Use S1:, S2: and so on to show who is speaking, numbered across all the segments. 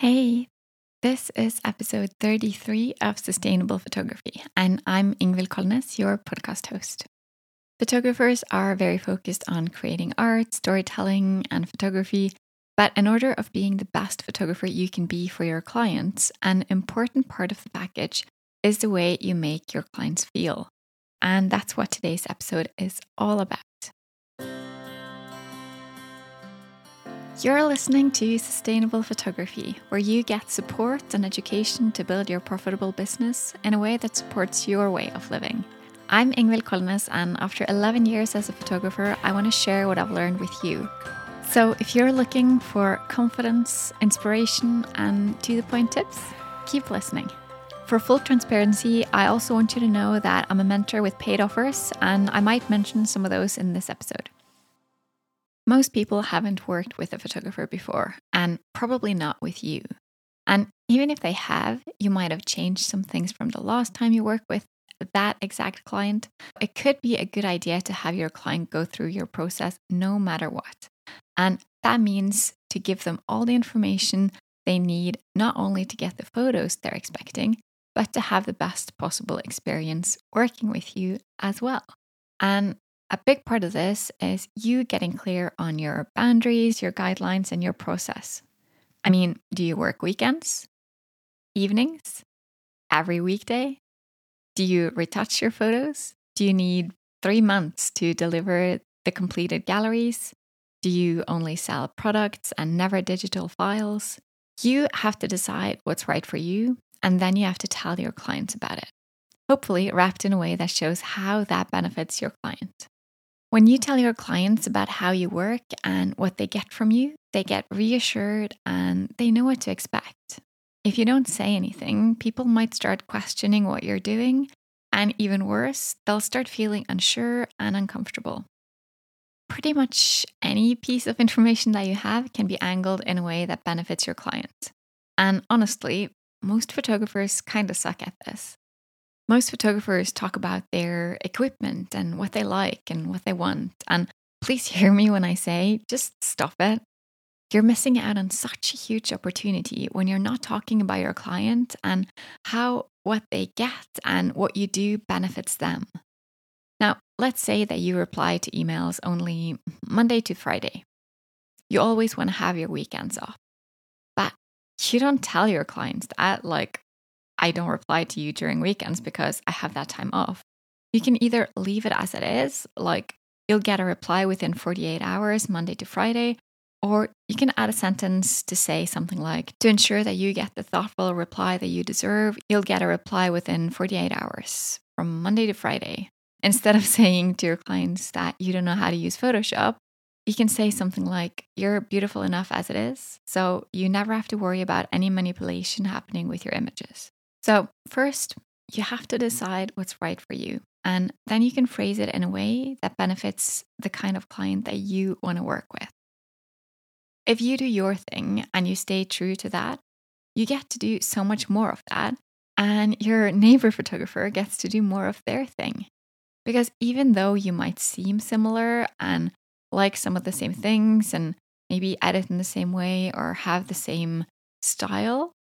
S1: Hey, this is episode 33 of Sustainable Photography, and I'm Ingvild Kolnes, your podcast host. Photographers are very focused on creating art, storytelling, and photography, but in order of being the best photographer you can be for your clients, an important part of the package is the way you make your clients feel. And that's what today's episode is all about. You're listening to Sustainable Photography, where you get support and education to build your profitable business in a way that supports your way of living. I'm Ingvild Kolnes, and after 11 years as a photographer, I want to share what I've learned with you. So, if you're looking for confidence, inspiration, and to the point tips, keep listening. For full transparency, I also want you to know that I'm a mentor with paid offers, and I might mention some of those in this episode. Most people haven't worked with a photographer before, and probably not with you. And even if they have, you might have changed some things from the last time you worked with that exact client. It could be a good idea to have your client go through your process no matter what. And that means to give them all the information they need, not only to get the photos they're expecting, but to have the best possible experience working with you as well. And a big part of this is you getting clear on your boundaries, your guidelines, and your process. I mean, do you work weekends, evenings, every weekday? Do you retouch your photos? Do you need three months to deliver the completed galleries? Do you only sell products and never digital files? You have to decide what's right for you, and then you have to tell your clients about it. Hopefully, wrapped in a way that shows how that benefits your client. When you tell your clients about how you work and what they get from you, they get reassured and they know what to expect. If you don't say anything, people might start questioning what you're doing, and even worse, they'll start feeling unsure and uncomfortable. Pretty much any piece of information that you have can be angled in a way that benefits your client. And honestly, most photographers kind of suck at this. Most photographers talk about their equipment and what they like and what they want. And please hear me when I say, just stop it. You're missing out on such a huge opportunity when you're not talking about your client and how what they get and what you do benefits them. Now, let's say that you reply to emails only Monday to Friday. You always want to have your weekends off. But you don't tell your clients that, like, I don't reply to you during weekends because I have that time off. You can either leave it as it is, like you'll get a reply within 48 hours, Monday to Friday, or you can add a sentence to say something like, to ensure that you get the thoughtful reply that you deserve, you'll get a reply within 48 hours from Monday to Friday. Instead of saying to your clients that you don't know how to use Photoshop, you can say something like, You're beautiful enough as it is, so you never have to worry about any manipulation happening with your images. So, first, you have to decide what's right for you. And then you can phrase it in a way that benefits the kind of client that you want to work with. If you do your thing and you stay true to that, you get to do so much more of that. And your neighbor photographer gets to do more of their thing. Because even though you might seem similar and like some of the same things and maybe edit in the same way or have the same style,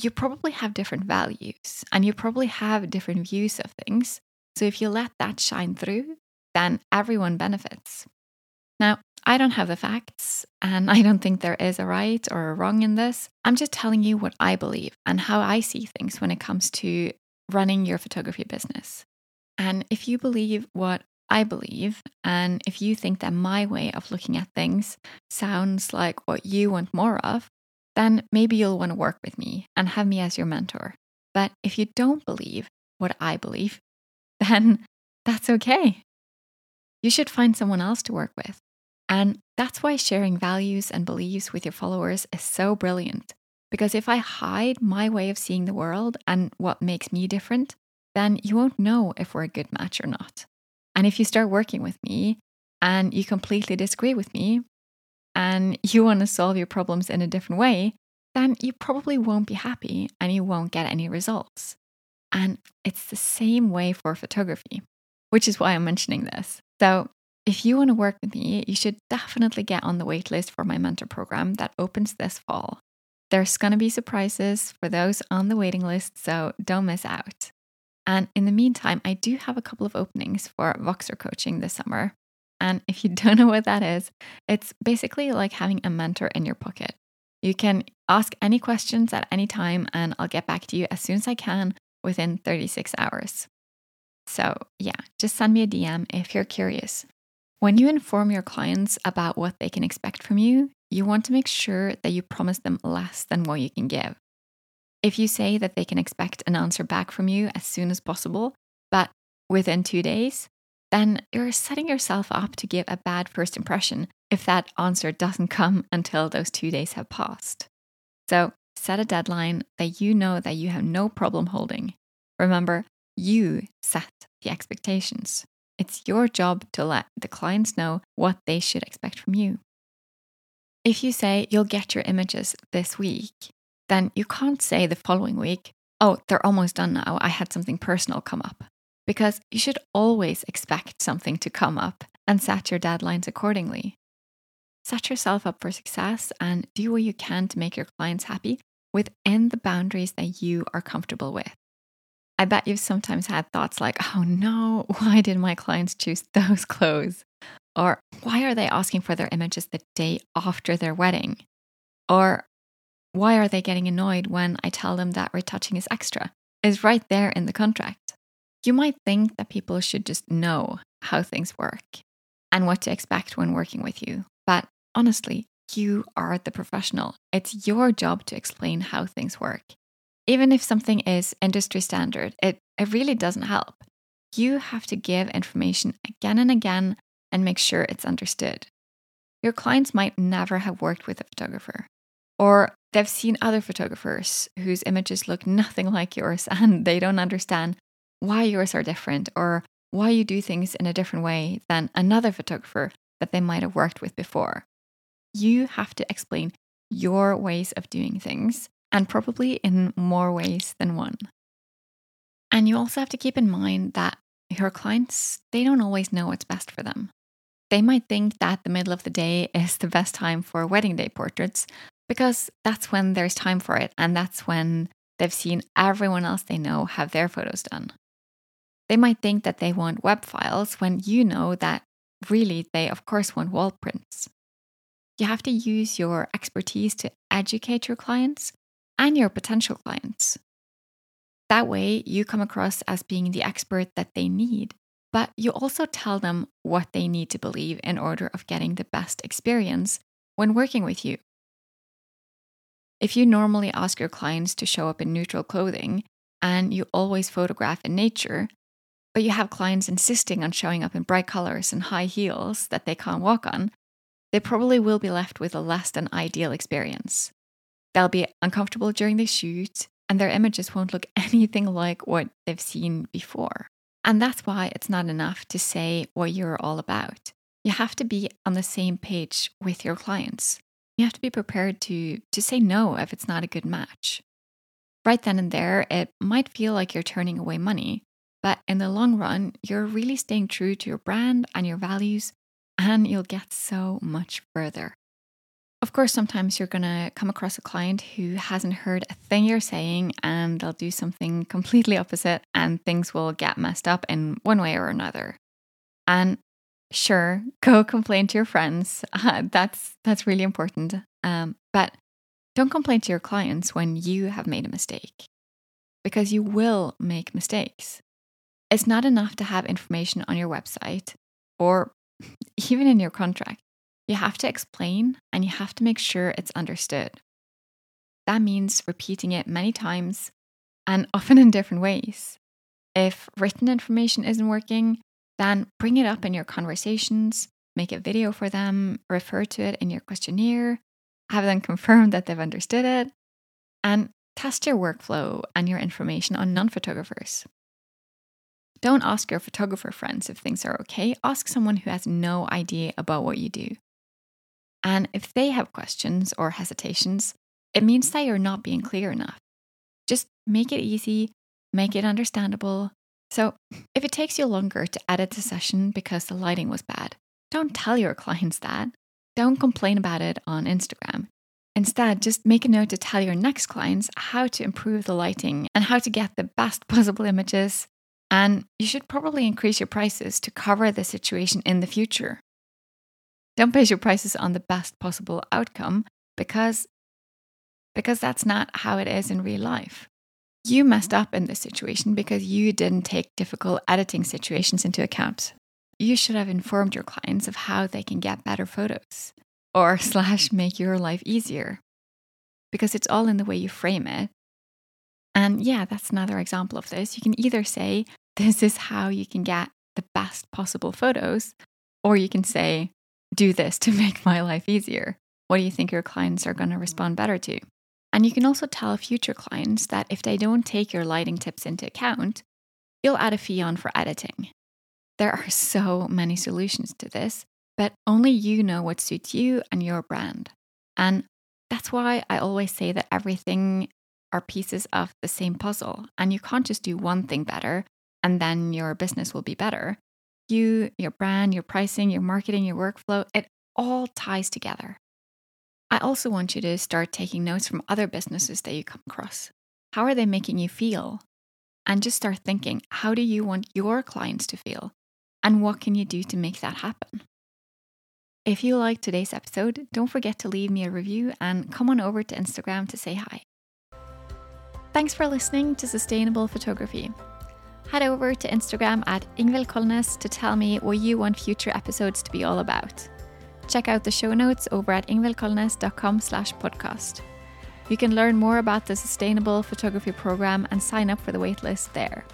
S1: you probably have different values and you probably have different views of things. So if you let that shine through, then everyone benefits. Now, I don't have the facts, and I don't think there is a right or a wrong in this. I'm just telling you what I believe and how I see things when it comes to running your photography business. And if you believe what I believe, and if you think that my way of looking at things sounds like what you want more of, then maybe you'll want to work with me and have me as your mentor. But if you don't believe what I believe, then that's okay. You should find someone else to work with. And that's why sharing values and beliefs with your followers is so brilliant. Because if I hide my way of seeing the world and what makes me different, then you won't know if we're a good match or not. And if you start working with me and you completely disagree with me, and you want to solve your problems in a different way, then you probably won't be happy and you won't get any results. And it's the same way for photography, which is why I'm mentioning this. So, if you want to work with me, you should definitely get on the waitlist for my mentor program that opens this fall. there's going to be surprises for those on the waiting list, so don't miss out. And in the meantime, I do have a couple of openings for Voxer coaching this summer. And if you don't know what that is, it's basically like having a mentor in your pocket. You can ask any questions at any time, and I'll get back to you as soon as I can within 36 hours. So, yeah, just send me a DM if you're curious. When you inform your clients about what they can expect from you, you want to make sure that you promise them less than what you can give. If you say that they can expect an answer back from you as soon as possible, but within two days, then you're setting yourself up to give a bad first impression if that answer doesn't come until those two days have passed. So set a deadline that you know that you have no problem holding. Remember, you set the expectations. It's your job to let the clients know what they should expect from you. If you say you'll get your images this week, then you can't say the following week, oh, they're almost done now. I had something personal come up. Because you should always expect something to come up and set your deadlines accordingly. Set yourself up for success and do what you can to make your clients happy within the boundaries that you are comfortable with. I bet you've sometimes had thoughts like, oh no, why did my clients choose those clothes? Or why are they asking for their images the day after their wedding? Or why are they getting annoyed when I tell them that retouching is extra? Is right there in the contract. You might think that people should just know how things work and what to expect when working with you. But honestly, you are the professional. It's your job to explain how things work. Even if something is industry standard, it, it really doesn't help. You have to give information again and again and make sure it's understood. Your clients might never have worked with a photographer, or they've seen other photographers whose images look nothing like yours and they don't understand why yours are different or why you do things in a different way than another photographer that they might have worked with before. You have to explain your ways of doing things and probably in more ways than one. And you also have to keep in mind that your clients, they don't always know what's best for them. They might think that the middle of the day is the best time for wedding day portraits because that's when there's time for it and that's when they've seen everyone else they know have their photos done. They might think that they want web files when you know that really they, of course, want wall prints. You have to use your expertise to educate your clients and your potential clients. That way, you come across as being the expert that they need but you also tell them what they need to believe in order of getting the best experience when working with you. If you normally ask your clients to show up in neutral clothing and you always photograph in nature, but you have clients insisting on showing up in bright colors and high heels that they can't walk on, they probably will be left with a less than ideal experience. They'll be uncomfortable during the shoot, and their images won't look anything like what they've seen before. And that's why it's not enough to say what you're all about. You have to be on the same page with your clients. You have to be prepared to, to say no if it's not a good match. Right then and there, it might feel like you're turning away money, but in the long run, you're really staying true to your brand and your values, and you'll get so much further. Of course, sometimes you're going to come across a client who hasn't heard a thing you're saying and they'll do something completely opposite and things will get messed up in one way or another. And sure, go complain to your friends. Uh, that's that's really important. Um, but don't complain to your clients when you have made a mistake because you will make mistakes. It's not enough to have information on your website or even in your contract. You have to explain and you have to make sure it's understood. That means repeating it many times and often in different ways. If written information isn't working, then bring it up in your conversations, make a video for them, refer to it in your questionnaire, have them confirm that they've understood it, and test your workflow and your information on non photographers. Don't ask your photographer friends if things are okay. Ask someone who has no idea about what you do. And if they have questions or hesitations, it means that you're not being clear enough. Just make it easy, make it understandable. So, if it takes you longer to edit the session because the lighting was bad, don't tell your clients that. Don't complain about it on Instagram. Instead, just make a note to tell your next clients how to improve the lighting and how to get the best possible images. And you should probably increase your prices to cover the situation in the future. Don't base your prices on the best possible outcome because, because that's not how it is in real life. You messed up in this situation because you didn't take difficult editing situations into account. You should have informed your clients of how they can get better photos or slash make your life easier because it's all in the way you frame it. And yeah, that's another example of this. You can either say, This is how you can get the best possible photos, or you can say, Do this to make my life easier. What do you think your clients are going to respond better to? And you can also tell future clients that if they don't take your lighting tips into account, you'll add a fee on for editing. There are so many solutions to this, but only you know what suits you and your brand. And that's why I always say that everything are pieces of the same puzzle, and you can't just do one thing better and then your business will be better. You, your brand, your pricing, your marketing, your workflow, it all ties together. I also want you to start taking notes from other businesses that you come across. How are they making you feel? And just start thinking, how do you want your clients to feel? And what can you do to make that happen? If you liked today's episode, don't forget to leave me a review and come on over to Instagram to say hi. Thanks for listening to Sustainable Photography. Head over to Instagram at Ingvild Kolnes to tell me what you want future episodes to be all about. Check out the show notes over at ingvildkolnes.com slash podcast. You can learn more about the Sustainable Photography Program and sign up for the waitlist there.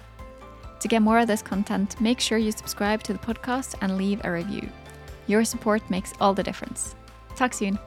S1: To get more of this content, make sure you subscribe to the podcast and leave a review. Your support makes all the difference. Talk soon.